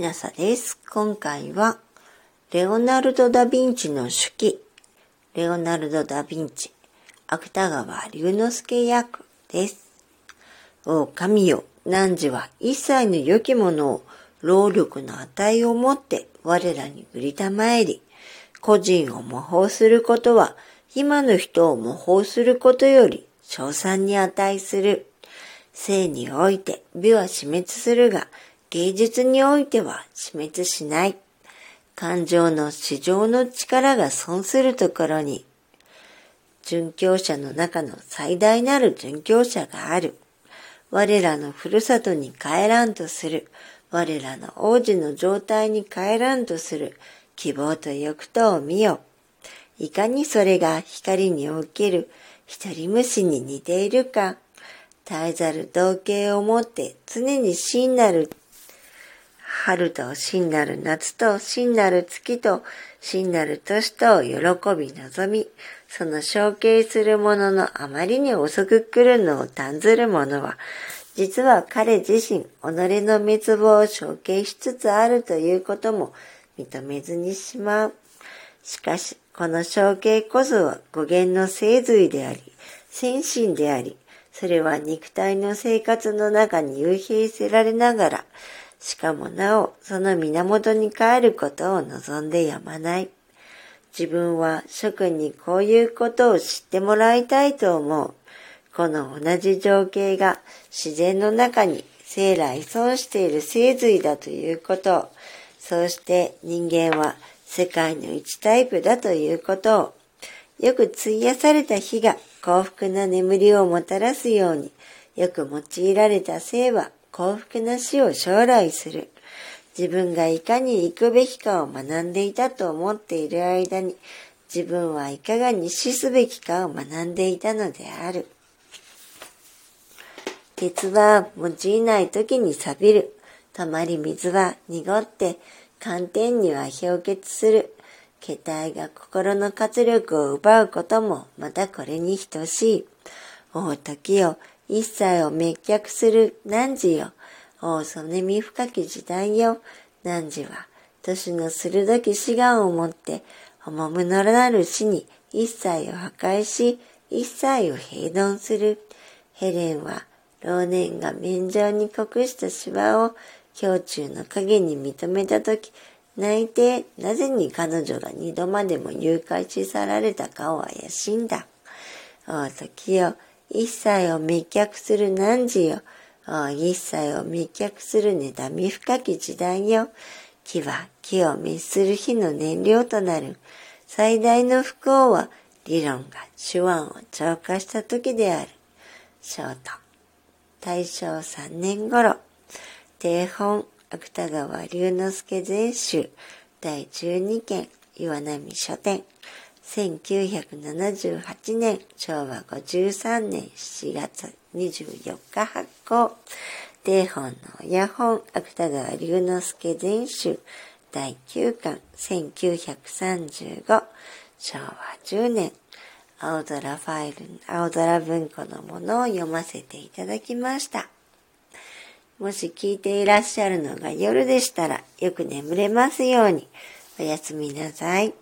ひなさです。今回は、レオナルド・ダ・ヴィンチの手記、レオナルド・ダ・ヴィンチ、芥川龍之介役です。お神よ、汝は一切の良きものを労力の値をもって我らに売りたまえり、個人を模倣することは、今の人を模倣することより賞賛に値する。生において美は死滅するが、芸術においては死滅しない。感情の市場の力が損するところに、殉教者の中の最大なる殉教者がある。我らのふるさとに帰らんとする。我らの王子の状態に帰らんとする。希望と欲とを見よ。いかにそれが光における一人虫に似ているか。絶えざる同型をもって常に真なる春と真なる夏と真なる月と真なる年と喜び望み、その承継する者ののあまりに遅く来るのを断ずる者は、実は彼自身、己の滅亡を承継しつつあるということも認めずにしまう。しかし、この承継こそは語源の生髄であり、先進であり、それは肉体の生活の中に幽閉せられながら、しかもなおその源に帰ることを望んでやまない。自分は諸君にこういうことを知ってもらいたいと思う。この同じ情景が自然の中に生来損している生髄だということ、そうして人間は世界の一タイプだということを、よく費やされた日が幸福な眠りをもたらすように、よく用いられた生は幸福な死を将来する。自分がいかに行くべきかを学んでいたと思っている間に、自分はいかがに死すべきかを学んでいたのである。鉄は用いない時に錆びる。たまり水は濁って寒天には氷結する。気体が心の活力を奪うこともまたこれに等しい。大時よ、一切を滅却する汝よ。大曽根見深き時代よ。汝は、年の鋭き志願をもって、おもむのなる死に一切を破壊し、一切を平凡する。ヘレンは、老年が面上に酷した芝を胸中の影に認めたとき、泣いてなぜに彼女が二度までも誘拐し去られたかを怪しんだ。おう時よ、一切を滅却する汝よ。一切を滅却する妬み深き時代よ。木は木を滅する火の燃料となる。最大の不幸は理論が手腕を超過した時である。ショート。大正3年頃。定本芥川龍之介全集第12件岩波書店。1978年昭和53年7月24日発行。定本の親本芥川龍之介全集第9巻1935昭和10年青空ファイル、青空文庫のものを読ませていただきました。もし聞いていらっしゃるのが夜でしたらよく眠れますようにおやすみなさい。